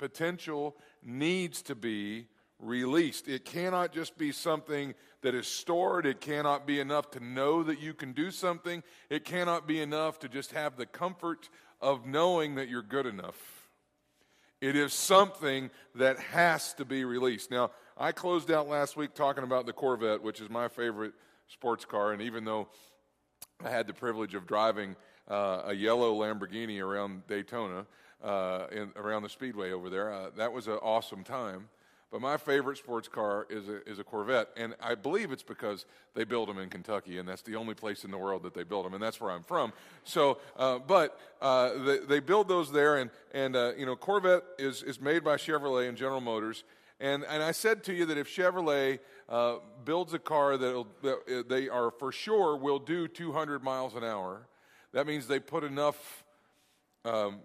Potential needs to be released. It cannot just be something that is stored. It cannot be enough to know that you can do something. It cannot be enough to just have the comfort of knowing that you're good enough. It is something that has to be released. Now, I closed out last week talking about the Corvette, which is my favorite sports car, and even though I had the privilege of driving uh, a yellow Lamborghini around Daytona, uh, in, around the speedway over there, uh, that was an awesome time. But my favorite sports car is a, is a Corvette, and I believe it's because they build them in Kentucky, and that's the only place in the world that they build them, and that's where I'm from. So, uh, but uh, they, they, build those there, and and uh, you know, Corvette is is made by Chevrolet and General Motors, and and I said to you that if Chevrolet uh, builds a car that uh, they are for sure will do 200 miles an hour, that means they put enough um,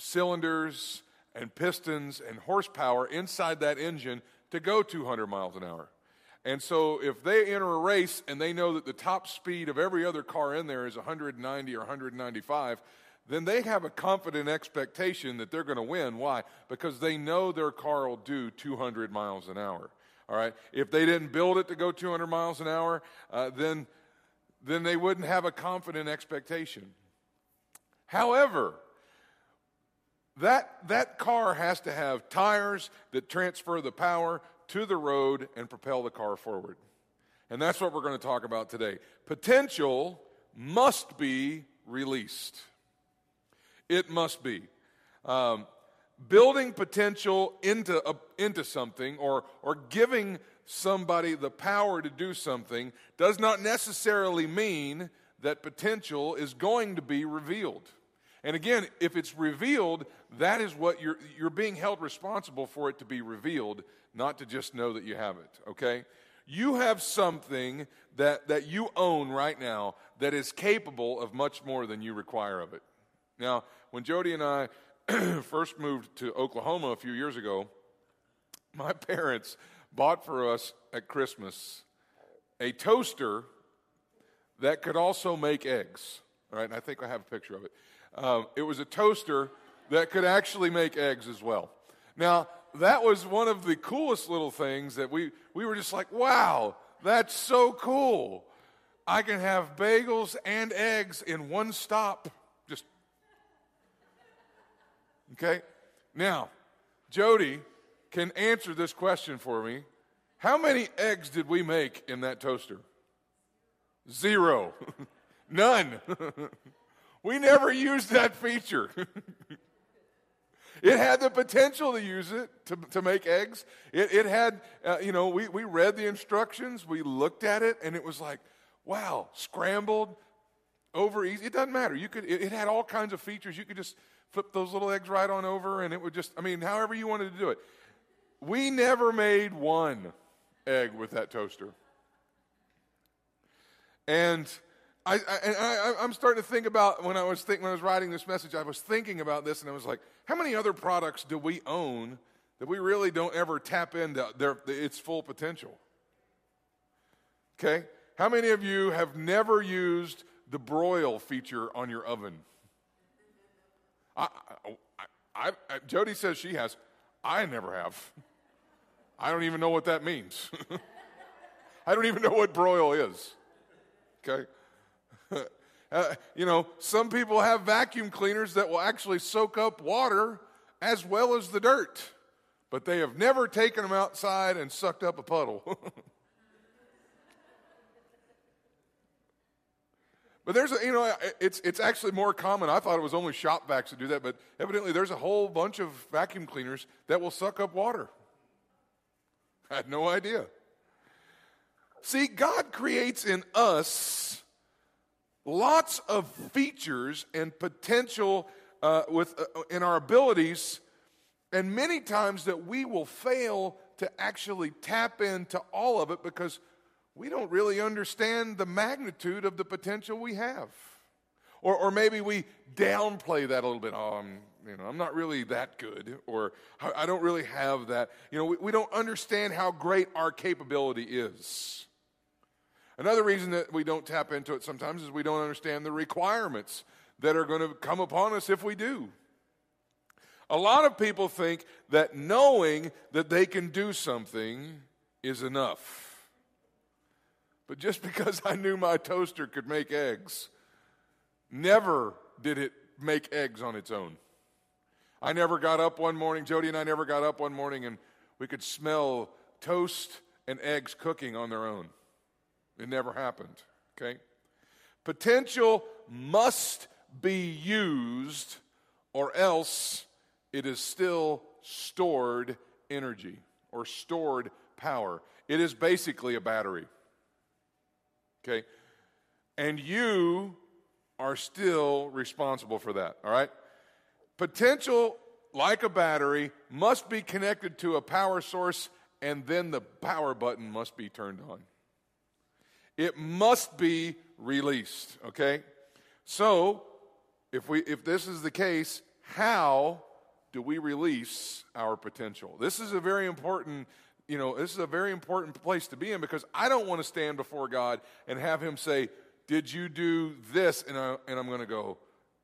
cylinders and pistons and horsepower inside that engine to go 200 miles an hour. And so if they enter a race and they know that the top speed of every other car in there is 190 or 195, then they have a confident expectation that they're going to win. Why? Because they know their car will do 200 miles an hour. All right? If they didn't build it to go 200 miles an hour, uh, then, then they wouldn't have a confident expectation. However, that, that car has to have tires that transfer the power to the road and propel the car forward. And that's what we're going to talk about today. Potential must be released. It must be. Um, building potential into, a, into something or, or giving somebody the power to do something does not necessarily mean that potential is going to be revealed. And again, if it's revealed, that is what you're, you're being held responsible for it to be revealed, not to just know that you have it, okay? You have something that, that you own right now that is capable of much more than you require of it. Now, when Jody and I first moved to Oklahoma a few years ago, my parents bought for us at Christmas a toaster that could also make eggs. All right, and I think I have a picture of it. Um, it was a toaster that could actually make eggs as well. Now, that was one of the coolest little things that we, we were just like, wow, that's so cool. I can have bagels and eggs in one stop. Just, okay? Now, Jody can answer this question for me. How many eggs did we make in that toaster? Zero. None. We never used that feature. it had the potential to use it to, to make eggs. It, it had, uh, you know, we, we read the instructions, we looked at it, and it was like, wow, scrambled, over easy. It doesn't matter. You could, it, it had all kinds of features. You could just flip those little eggs right on over, and it would just, I mean, however you wanted to do it. We never made one egg with that toaster. And I, I, I, am starting to think about when I was think, when I was writing this message, I was thinking about this, and I was like, how many other products do we own that we really don't ever tap into their, its full potential? Okay, how many of you have never used the broil feature on your oven? I, I, I, Jody says she has. I never have. I don't even know what that means. I don't even know what broil is. Okay. uh, you know, some people have vacuum cleaners that will actually soak up water as well as the dirt, but they have never taken them outside and sucked up a puddle. But there's a, you know, it's, it's actually more common. I thought it was only shop vacs that do that, but evidently there's a whole bunch of vacuum cleaners that will suck up water. I had no idea. See, God creates in us lots of features and potential uh, with, uh, in our abilities, and many times that we will fail to actually tap into all of it because we don't really understand the magnitude of the potential we have. Or, or maybe we downplay that a little bit. Oh, I'm, you know, I'm not really that good, or I don't really have that. You know, we, we don't understand how great our capability is. Another reason that we don't tap into it sometimes is we don't understand the requirements that are going to come upon us if we do. A lot of people think that knowing that they can do something is enough. But just because I knew my toaster could make eggs, never did it make eggs on its own. I never got up one morning, Jody and I never got up one morning and we could smell toast and eggs cooking on their own. It never happened, okay? Potential must be used, or else it is still stored energy or stored power. It is basically a battery. Okay? And you are still responsible for that, all right? Potential, like a battery, must be connected to a power source, and then the power button must be turned on. It must be released, okay? So, if, we, if this is the case, how do we release our potential? This is a very important, you know, this is a very important place to be in because I don't want to stand before God and have Him say, Did you do this? And, I, and I'm going to go,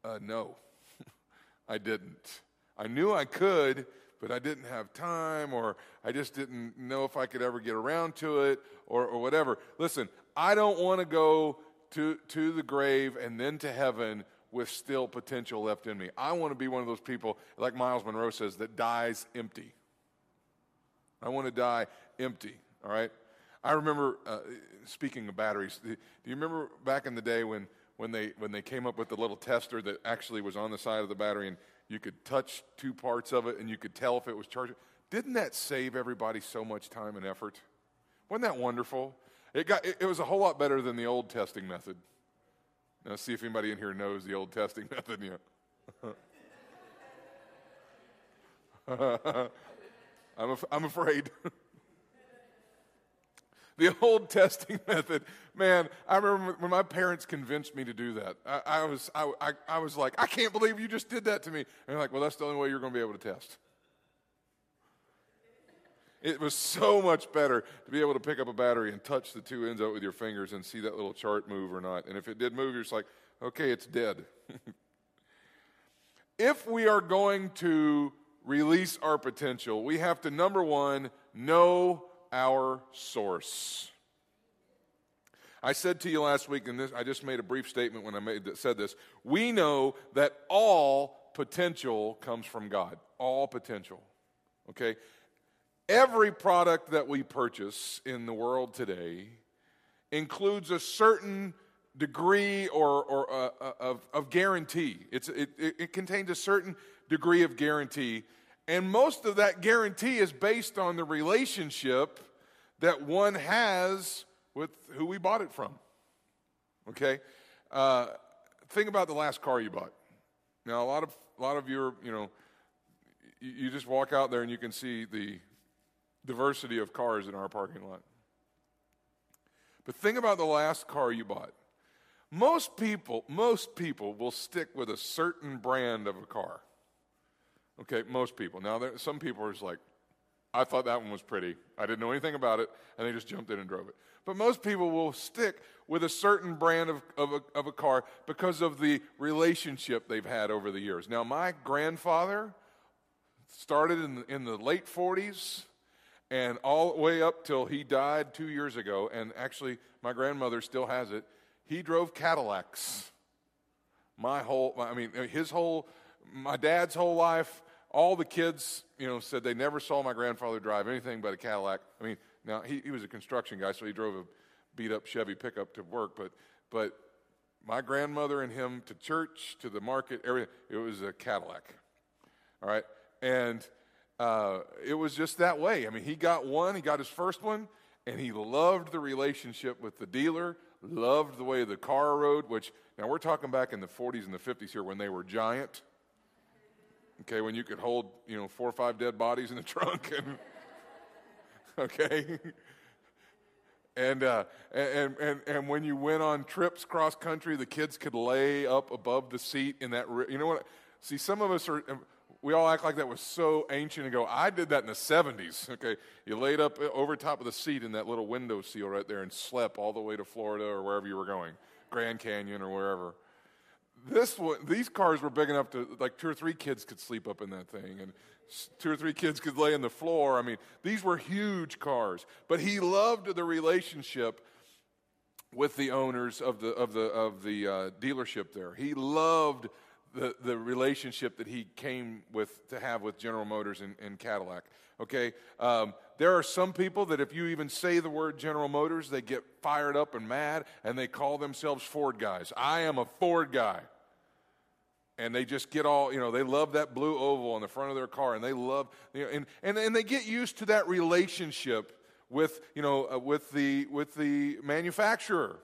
uh, No. I didn't. I knew I could, but I didn't have time, or I just didn't know if I could ever get around to it, or, or whatever. Listen, I don't want to go to, to the grave and then to heaven with still potential left in me. I want to be one of those people, like Myles Munroe says, that dies empty. I want to die empty, all right? I remember, uh, speaking of batteries, do you remember back in the day when when they when they came up with the little tester that actually was on the side of the battery and you could touch two parts of it and you could tell if it was charged. Didn't that save everybody so much time and effort? Wasn't that wonderful? It got it, it was a whole lot better than the old testing method. Now see if anybody in here knows the old testing method. Yeah. I'm, af- I'm afraid. the old testing method. Man, I remember when my parents convinced me to do that. I, I was, I, I, I, was like, I can't believe you just did that to me. And they're like, well, that's the only way you're going to be able to test. It was so much better to be able to pick up a battery and touch the two ends out with your fingers and see that little chart move or not. And if it did move, you're just like, okay, it's dead. if we are going to release our potential, we have to, number one, know our source. I said to you last week, and this, I just made a brief statement when I made, that, said this. We know that all potential comes from God. All potential. Okay? Every product that we purchase in the world today includes a certain degree or, or uh, uh of, of guarantee. It, it contains a certain degree of guarantee and most of that guarantee is based on the relationship that one has with who we bought it from. Okay? Uh, think about the last car you bought. Now, a lot of, a lot of your, you know, you, you just walk out there and you can see the diversity of cars in our parking lot. But think about the last car you bought. Most people, most people will stick with a certain brand of a car. Okay, most people. Now, there, some people are just like, I thought that one was pretty. I didn't know anything about it, and they just jumped in and drove it. But most people will stick with a certain brand of, of, a, of a car because of the relationship they've had over the years. Now, my grandfather started in the, in the late 40s and all the way up till he died two years ago. And actually, my grandmother still has it. He drove Cadillacs. My whole, I mean, his whole, my dad's whole life, all the kids, you know, said they never saw my grandfather drive anything but a Cadillac. I mean, now he, he was a construction guy, so he drove a beat up Chevy pickup to work, but, but my grandmother and him to church, to the market, everything, it was a Cadillac. All right? And uh, it was just that way. I mean, he got one, he got his first one, and he loved the relationship with the dealer, loved the way the car rode, which now we're talking back in the 40s and the 50s here when they were giant okay, when you could hold, you know, four or five dead bodies in the trunk and, okay? And, uh, and, and, and when you went on trips cross country, the kids could lay up above the seat in that, you know what? See, some of us are, we all act like that was so ancient and go, I did that in the 70s, okay? You laid up over top of the seat in that little window seal right there and slept all the way to Florida or wherever you were going, Grand Canyon or wherever this one, these cars were big enough to like two or three kids could sleep up in that thing, and two or three kids could lay on the floor. I mean, these were huge cars. But he loved the relationship with the owners of the of the of the uh, dealership there. He loved the, the relationship that he came with to have with General Motors and, and Cadillac. Okay, um, there are some people that if you even say the word General Motors, they get fired up and mad, and they call themselves Ford guys. I am a Ford guy, and they just get all you know. They love that blue oval on the front of their car, and they love you know, and and and they get used to that relationship with you know uh, with the with the manufacturer.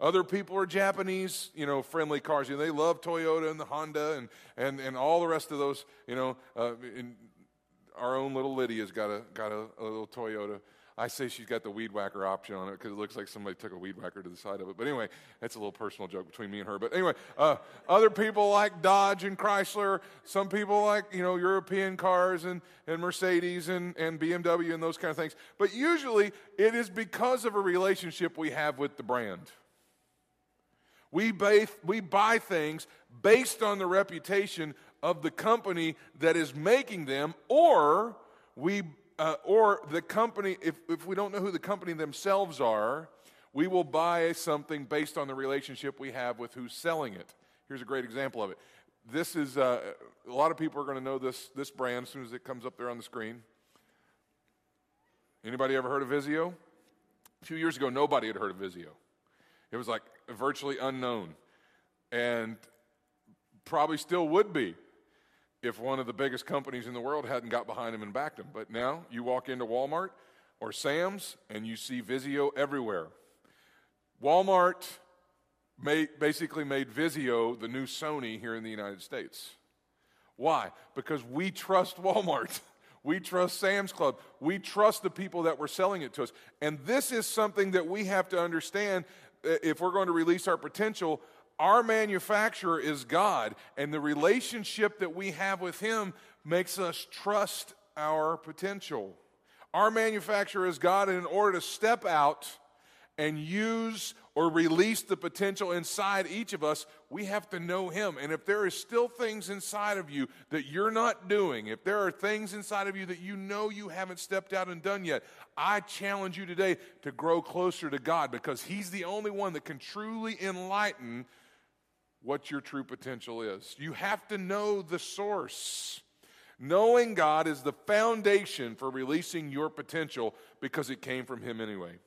Other people are Japanese, you know, friendly cars. You know, they love Toyota and the Honda and, and, and all the rest of those, you know. Uh, our own little Lydia's got a, got a, a, little Toyota. I say she's got the weed whacker option on it because it looks like somebody took a weed whacker to the side of it. But anyway, that's a little personal joke between me and her. But anyway, uh, other people like Dodge and Chrysler. Some people like, you know, European cars and, and Mercedes and, and BMW and those kind of things. But usually it is because of a relationship we have with the brand. We buy, we buy things based on the reputation of the company that is making them, or we uh, or the company, if, if we don't know who the company themselves are, we will buy something based on the relationship we have with who's selling it. Here's a great example of it. This is, uh, a lot of people are going to know this, this brand as soon as it comes up there on the screen. Anybody ever heard of Vizio? A few years ago, nobody had heard of Vizio. It was like virtually unknown, and probably still would be if one of the biggest companies in the world hadn't got behind him and backed him. But now you walk into Walmart or Sam's and you see Vizio everywhere. Walmart made, basically made Vizio the new Sony here in the United States. Why? Because we trust Walmart. We trust Sam's Club. We trust the people that were selling it to us. And this is something that we have to understand if we're going to release our potential, our manufacturer is God, and the relationship that we have with Him makes us trust our potential. Our manufacturer is God, and in order to step out and use or release the potential inside each of us, we have to know Him. And if there is still things inside of you that you're not doing, if there are things inside of you that you know you haven't stepped out and done yet, I challenge you today to grow closer to God because He's the only one that can truly enlighten what your true potential is. You have to know the source. Knowing God is the foundation for releasing your potential because it came from Him anyway.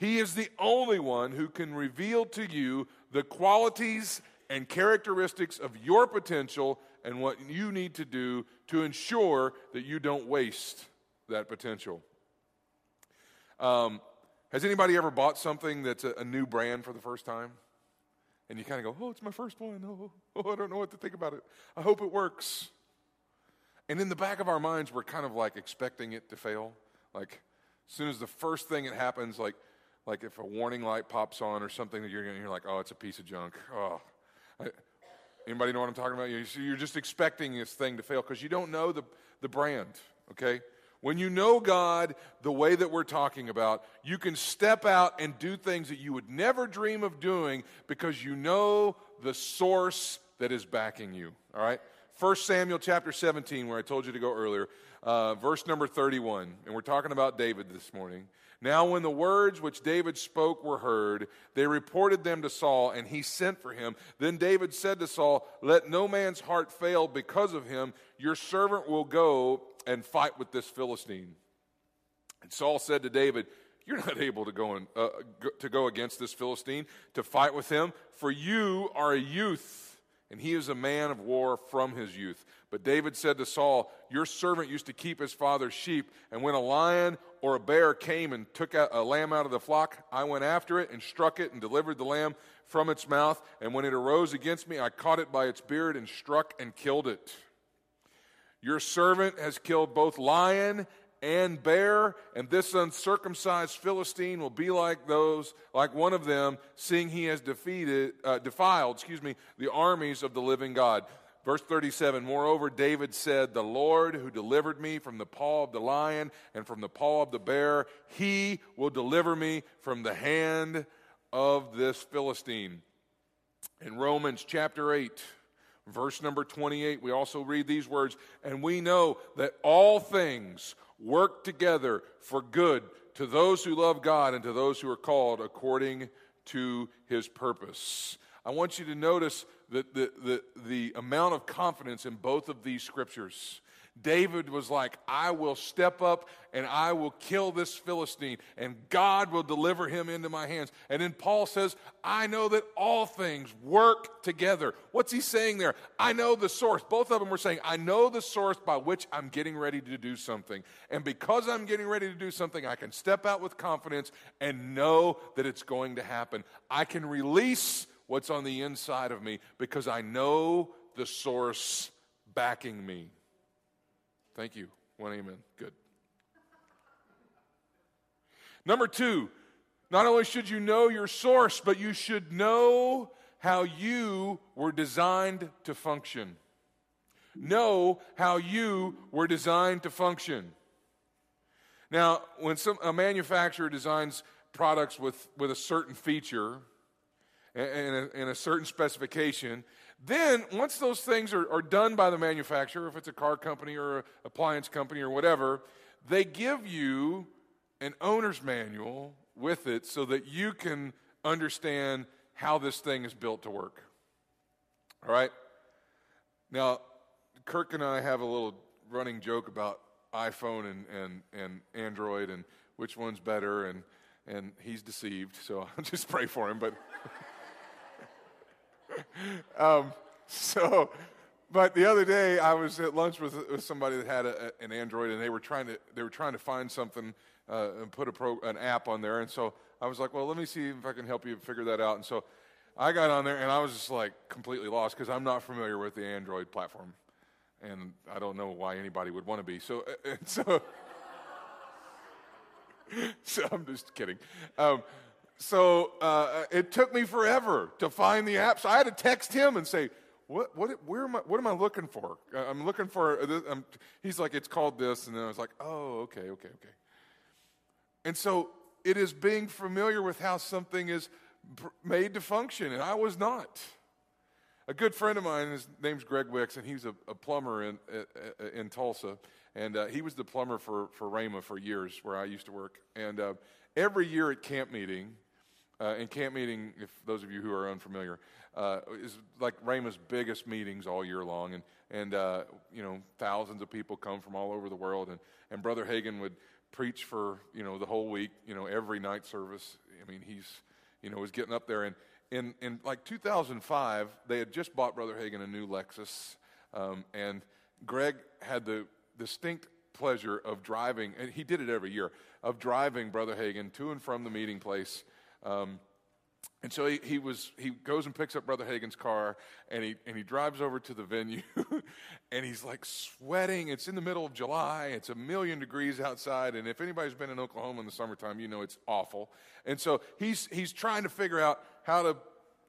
He is the only one who can reveal to you the qualities and characteristics of your potential and what you need to do to ensure that you don't waste that potential. Um, has anybody ever bought something that's a, a, new brand for the first time? And you kind of go, oh, it's my first one. Oh, oh, I don't know what to think about it. I hope it works. And in the back of our minds, we're kind of like expecting it to fail. Like, as soon as the first thing that happens, like, like if a warning light pops on or something that you're, you're like, oh, it's a piece of junk. Oh, I, anybody know what I'm talking about? You're just expecting this thing to fail because you don't know the, the brand, okay? When you know God the way that we're talking about, you can step out and do things that you would never dream of doing because you know the source that is backing you. All right? 1 Samuel chapter 17, where I told you to go earlier, uh, verse number 31. And we're talking about David this morning. Now, when the words which David spoke were heard, they reported them to Saul, and he sent for him. Then David said to Saul, Let no man's heart fail because of him. Your servant will go and fight with this Philistine. And Saul said to David, You're not able to go, in, uh, to go against this Philistine, to fight with him, for you are a youth, and he is a man of war from his youth. But David said to Saul, Your servant used to keep his father's sheep, and when a lion or a bear came and took a lamb out of the flock, I went after it and struck it and delivered the lamb from its mouth. And when it arose against me, I caught it by its beard and struck and killed it. Your servant has killed both lion and bear, and this uncircumcised Philistine will be like those, like one of them, seeing he has defeated, uh, defiled, excuse me, the armies of the living God. Verse 37 Moreover, David said, The Lord who delivered me from the paw of the lion and from the paw of the bear, he will deliver me from the hand of this Philistine. In Romans chapter 8, verse number 28, we also read these words, and we know that all things work together for good to those who love God and to those who are called according to his purpose. I want you to notice the, the, the, the amount of confidence in both of these scriptures. David was like, I will step up and I will kill this Philistine, and God will deliver him into my hands. And then Paul says, I know that all things work together. What's he saying there? I know the source. Both of them were saying, I know the source by which I'm getting ready to do something. And because I'm getting ready to do something, I can step out with confidence and know that it's going to happen. I can release what's on the inside of me because I know the source backing me. Thank you. One amen. Good. Number two, not only should you know your source, but you should know how you were designed to function. Know how you were designed to function. Now, when some, a manufacturer designs products with, with a certain feature and, and, a, and a certain specification, then, once those things are, are done by the manufacturer, if it's a car company or an appliance company or whatever, they give you an owner's manual with it so that you can understand how this thing is built to work. All right? Now, Kirk and I have a little running joke about iPhone and, and, and Android and which one's better, and, and he's deceived, so I'll just pray for him. But. um, so, but the other day I was at lunch with, with somebody that had a, an Android, and they were trying to they were trying to find something uh, and put a pro, an app on there, and so I was like, well, let me see if I can help you figure that out, and so. I got on there and I was just like completely lost because I'm not familiar with the Android platform, and I don't know why anybody would want to be. So, so, so I'm just kidding. Um, so uh, it took me forever to find the app. So I had to text him and say, what, what, where am I, what am I looking for? Uh, I'm looking for, I'm, he's like, it's called this. And then I was like, oh, okay, okay, okay. And so it is being familiar with how something is made to function, and I was not. A good friend of mine, his name's Greg Wicks, and he's a, a plumber in, in Tulsa. And uh, he was the plumber for, for Rhema for years, where I used to work. And uh, every year at camp meeting, uh, and camp meeting, if those of you who are unfamiliar, uh, is like Rhema's biggest meetings all year long, and and uh, you know thousands of people come from all over the world, and and Brother Hagin would preach for you know the whole week, you know every night service. I mean he's you know was getting up there, and in in like 2005 they had just bought Brother Hagin a new Lexus, um, and Greg had the distinct pleasure of driving, and he did it every year, of driving Brother Hagin to and from the meeting place um, and so he, he, was he goes and picks up Brother Hagin's car and he and he drives over to the venue and he's like sweating. It's in the middle of July. It's a million degrees outside. And if anybody's been in Oklahoma in the summertime, you know it's awful. And so he's he's trying to figure out how to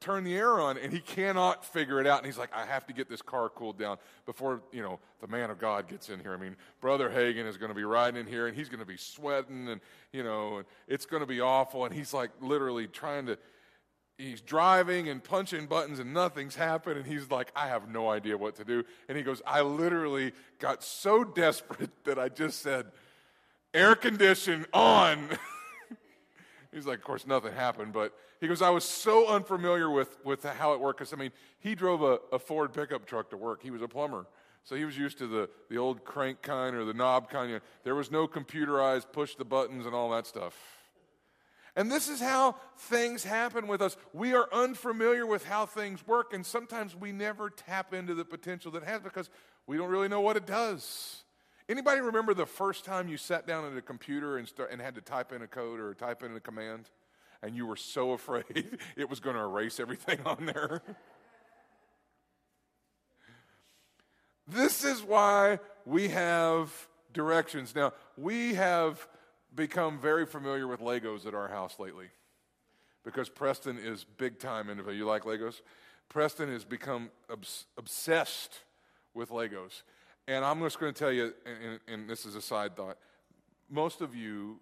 turn the air on and he cannot figure it out. And he's like i have to get this car cooled down before you know the man of god gets in here. I mean brother hagin is going to be riding in here and he's going to be sweating and you know and it's going to be awful. And he's like literally trying to he's driving and punching buttons and nothing's happened. And he's like i have no idea what to do. And he goes i literally got so desperate that i just said air condition on he's like of course nothing happened but he goes, I was so unfamiliar with, with how it worked. Because, I mean, he drove a, a Ford pickup truck to work. He was a plumber. So he was used to the, the old crank kind or the knob kind. There was no computerized push the buttons and all that stuff. And this is how things happen with us. We are unfamiliar with how things work, and sometimes we never tap into the potential that has because we don't really know what it does. Anybody remember the first time you sat down at a computer and, start, and had to type in a code or type in a command? and you were so afraid it was going to erase everything on there. this is why we have directions. Now, we have become very familiar with Legos at our house lately because Preston is big time into You like Legos? Preston has become obs- obsessed with Legos. And I'm just going to tell you, and, and, this is a side thought, most of you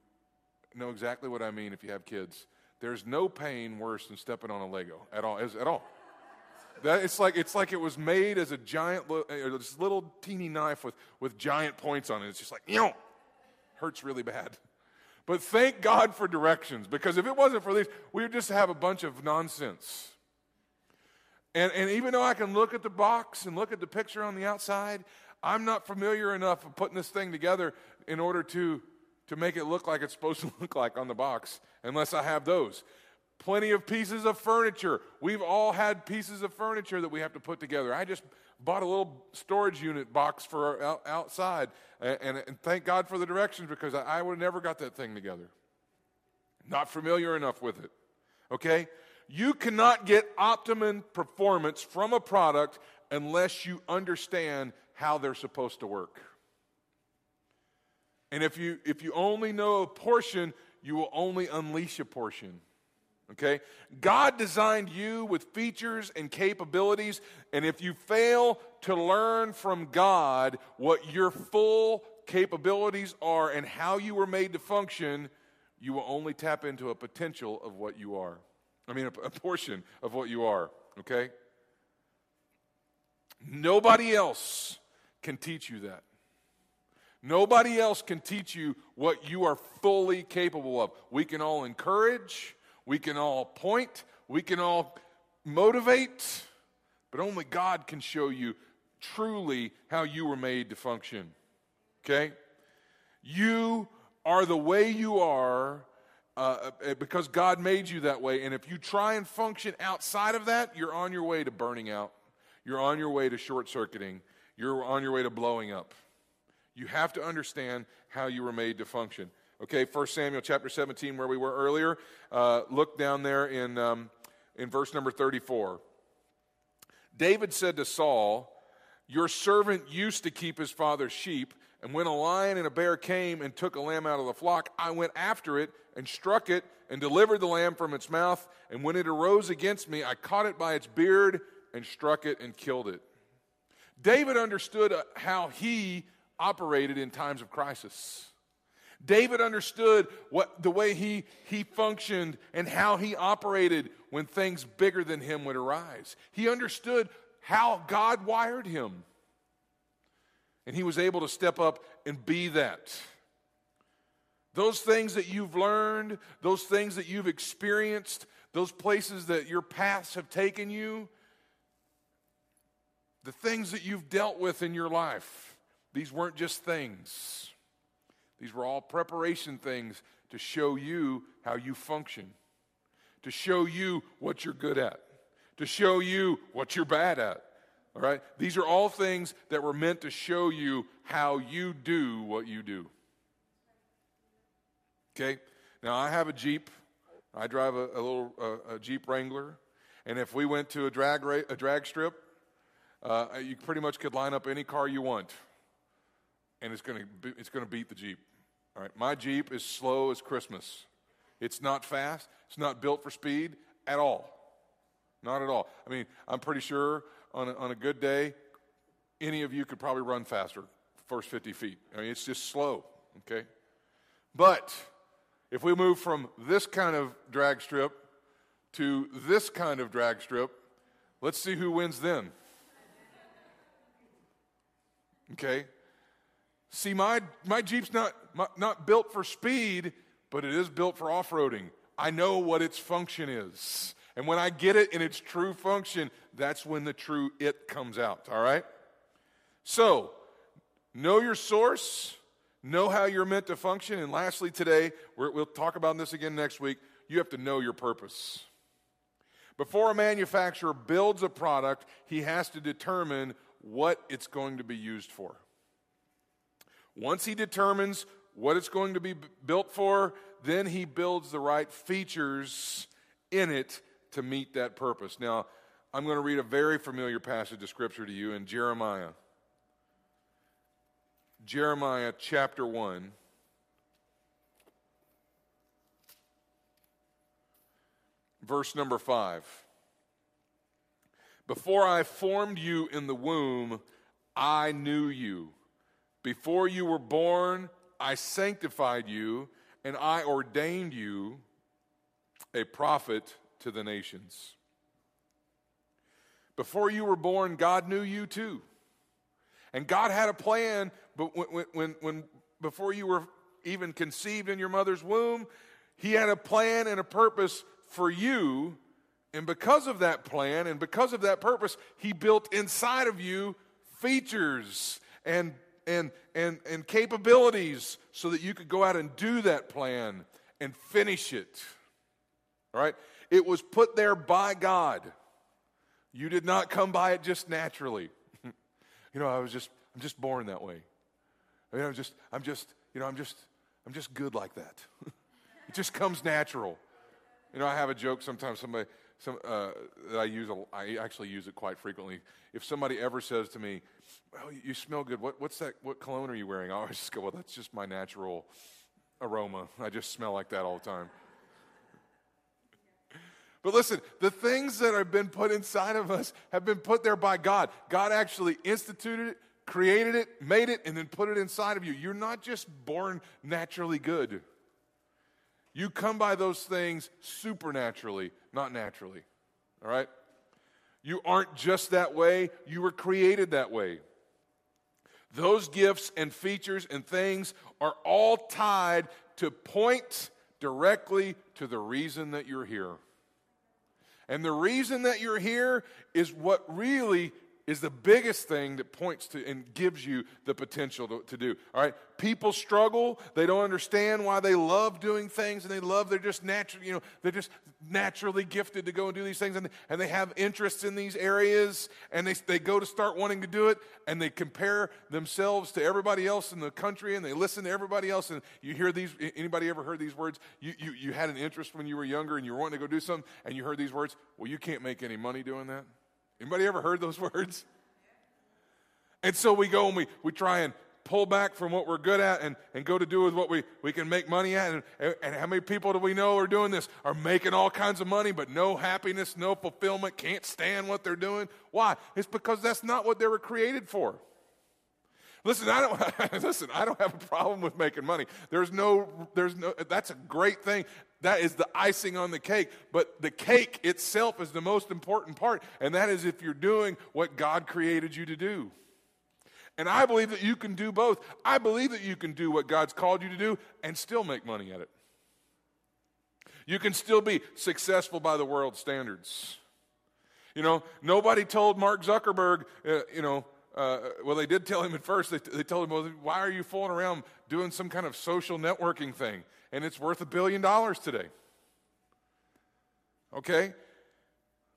know exactly what I mean if you have kids. There's no pain worse than stepping on a Lego at all. At all. That, it's, like, it's like it was made as a giant, uh, this little teeny knife with, with giant points on it. It's just like, you know, hurts really bad. But thank God for directions, because if it wasn't for these, we would just have a bunch of nonsense. And, and even though I can look at the box and look at the picture on the outside, I'm not familiar enough of putting this thing together in order to, to make it look like it's supposed to look like on the box, unless I have those. Plenty of pieces of furniture. We've all had pieces of furniture that we have to put together. I just bought a little storage unit box for out, outside, and, and, and, thank God for the directions because I, I would have never got that thing together. Not familiar enough with it. Okay? You cannot get optimum performance from a product unless you understand how they're supposed to work. And if you, if you only know a portion, you will only unleash a portion. Okay? God designed you with features and capabilities, and if you fail to learn from God what your full capabilities are and how you were made to function, you will only tap into a potential of what you are. I mean, a, a portion of what you are. Okay? Nobody else can teach you that. Nobody else can teach you what you are fully capable of. We can all encourage, we can all point, we can all motivate, but only God can show you truly how you were made to function. Okay? You are the way you are uh, uh, because God made you that way. And if you try and function outside of that, you're on your way to burning out. You're on your way to short circuiting. You're on your way to blowing up. You have to understand how you were made to function. Okay, 1 Samuel chapter 17, where we were earlier. Uh, look down there in, um, in verse number 34. David said to Saul, Your servant used to keep his father's sheep, and when a lion and a bear came and took a lamb out of the flock, I went after it and struck it and delivered the lamb from its mouth. And when it arose against me, I caught it by its beard and struck it and killed it. David understood uh, how he operated in times of crisis. David understood what the way he, he functioned and how he operated when things bigger than him would arise. He understood how God wired him. And he was able to step up and be that. Those things that you've learned, those things that you've experienced, those places that your paths have taken you, the things that you've dealt with in your life, these weren't just things. These were all preparation things to show you how you function, to show you what you're good at, to show you what you're bad at. All right? These are all things that were meant to show you how you do what you do. Okay? Now, I have a Jeep. I drive a, a little uh, a Jeep Wrangler. And if we went to a drag, ra- a drag strip, uh, you pretty much could line up any car you want, and it's going to it's going to beat the Jeep. All right, my Jeep is slow as Christmas. It's not fast. It's not built for speed at all. Not at all. I mean, I'm pretty sure on a, on a good day, any of you could probably run faster, first 50 feet. I mean, it's just slow. Okay, but if we move from this kind of drag strip to this kind of drag strip, let's see who wins then. Okay? See, my, my Jeep's not, my, not built for speed, but it is built for off roading. I know what its function is. And when I get it in its true function, that's when the true it comes out, all right? So, know your source, know how you're meant to function, and lastly, today, we'll talk about this again next week, you have to know your purpose. Before a manufacturer builds a product, he has to determine what it's going to be used for. Once he determines what it's going to be built for, then he builds the right features in it to meet that purpose. Now, I'm going to read a very familiar passage of Scripture to you in Jeremiah. Jeremiah chapter 1. Verse number 5. Before I formed you in the womb, I knew you. Before you were born, I sanctified you, and I ordained you a prophet to the nations. Before you were born, God knew you too. And God had a plan, but when, when, when before you were even conceived in your mother's womb, He had a plan and a purpose for you. And because of that plan and because of that purpose, He built inside of you features and, and, and, and capabilities so that you could go out and do that plan and finish it. All right? It was put there by God. You did not come by it just naturally. you know, I was just, I'm just born that way. I mean, I'm just, I'm just, you know, I'm just, I'm just good like that. it just comes natural. You know, I have a joke sometimes. Somebody, some, uh, that I use, a, I actually use it quite frequently. If somebody ever says to me, "Well, you smell good. What, what's that? What cologne are you wearing?" I always just go, "Well, that's just my natural aroma. I just smell like that all the time." But listen, the things that have been put inside of us have been put there by God. God actually instituted it, created it, made it, and then put it inside of you. You're not just born naturally good. You come by those things supernaturally, not naturally. All right? You aren't just that way, you were created that way. Those gifts and features and things are all tied to point directly to the reason that you're here. And the reason that you're here is what really is the biggest thing that points to and gives you the potential to, to, do. All right? People struggle. They don't understand why they love doing things and they love, they're just naturally, you know, they're just naturally gifted to go and do these things and, and they have interests in these areas and they, they go to start wanting to do it and they compare themselves to everybody else in the country and they listen to everybody else and you hear these, anybody ever heard these words? You, you, you had an interest when you were younger and you were wanting to go do something and you heard these words, well, you can't make any money doing that. Anybody ever heard those words? And so we go and we, we try and pull back from what we're good at and, and go to do with what we, we can make money at. And, and how many people do we know are doing this? Are making all kinds of money, but no happiness, no fulfillment, can't stand what they're doing. Why? It's because that's not what they were created for. Listen, I don't listen, I don't have a problem with making money. There's no there's no that's a great thing. That is the icing on the cake, but the cake itself is the most important part, and that is if you're doing what God created you to do. And I believe that you can do both. I believe that you can do what God's called you to do and still make money at it. You can still be successful by the world's standards. You know, nobody told Mark Zuckerberg, uh, you know, uh, well, they did tell him at first. They, they told him, well, why are you fooling around doing some kind of social networking thing? And it's worth a billion dollars today. Okay?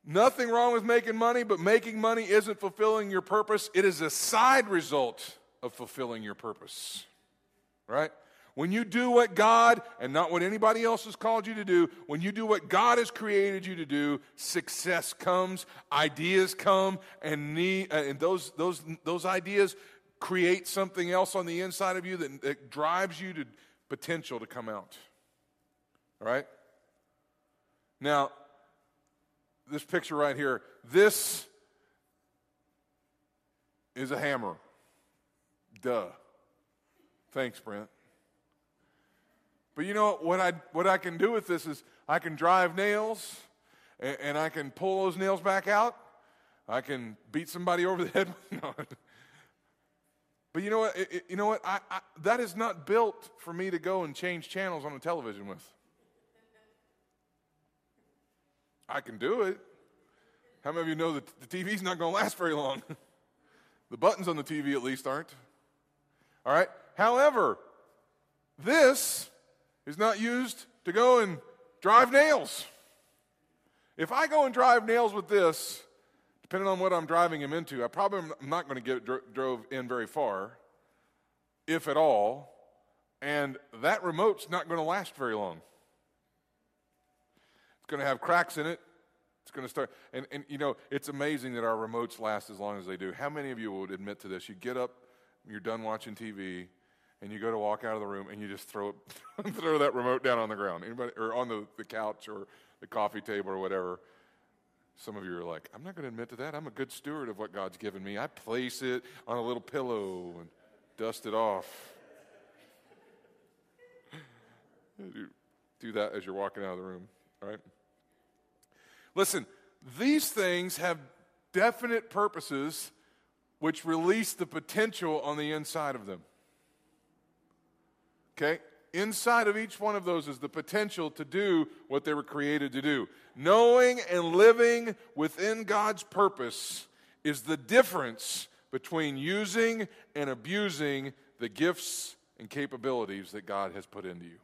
Nothing wrong with making money, but making money isn't fulfilling your purpose. It is a side result of fulfilling your purpose. Right? When you do what God and not what anybody else has called you to do, when you do what God has created you to do, success comes, ideas come, and, need, uh, and those, those, those ideas create something else on the inside of you that, that drives you to potential to come out. All right? Now, this picture right here, this is a hammer. Duh. Thanks, Brent. But you know what I what I can do with this is I can drive nails and, and I can pull those nails back out. I can beat somebody over the head. no. But you know what? It, you know what? I, I, that is not built for me to go and change channels on the television with. I can do it. How many of you know that the TV's not going to last very long? the buttons on the TV at least aren't. All right? However, this is not used to go and drive nails. If I go and drive nails with this, depending on what I'm driving him into, I probably am not going to get dro- drove in very far, if at all, and that remote's not going to last very long. It's going to have cracks in it. It's going to start, and, and you know, it's amazing that our remotes last as long as they do. How many of you would admit to this? You get up, you're done watching TV, and you go to walk out of the room and you just throw it, throw that remote down on the ground, anybody, or on the, the couch or the coffee table or whatever. Some of you are like, I'm not going to admit to that. I'm a good steward of what God's given me. I place it on a little pillow and dust it off. Do that as you're walking out of the room, all right? Listen, these things have definite purposes which release the potential on the inside of them. Okay? Inside of each one of those is the potential to do what they were created to do. Knowing and living within God's purpose is the difference between using and abusing the gifts and capabilities that God has put into you.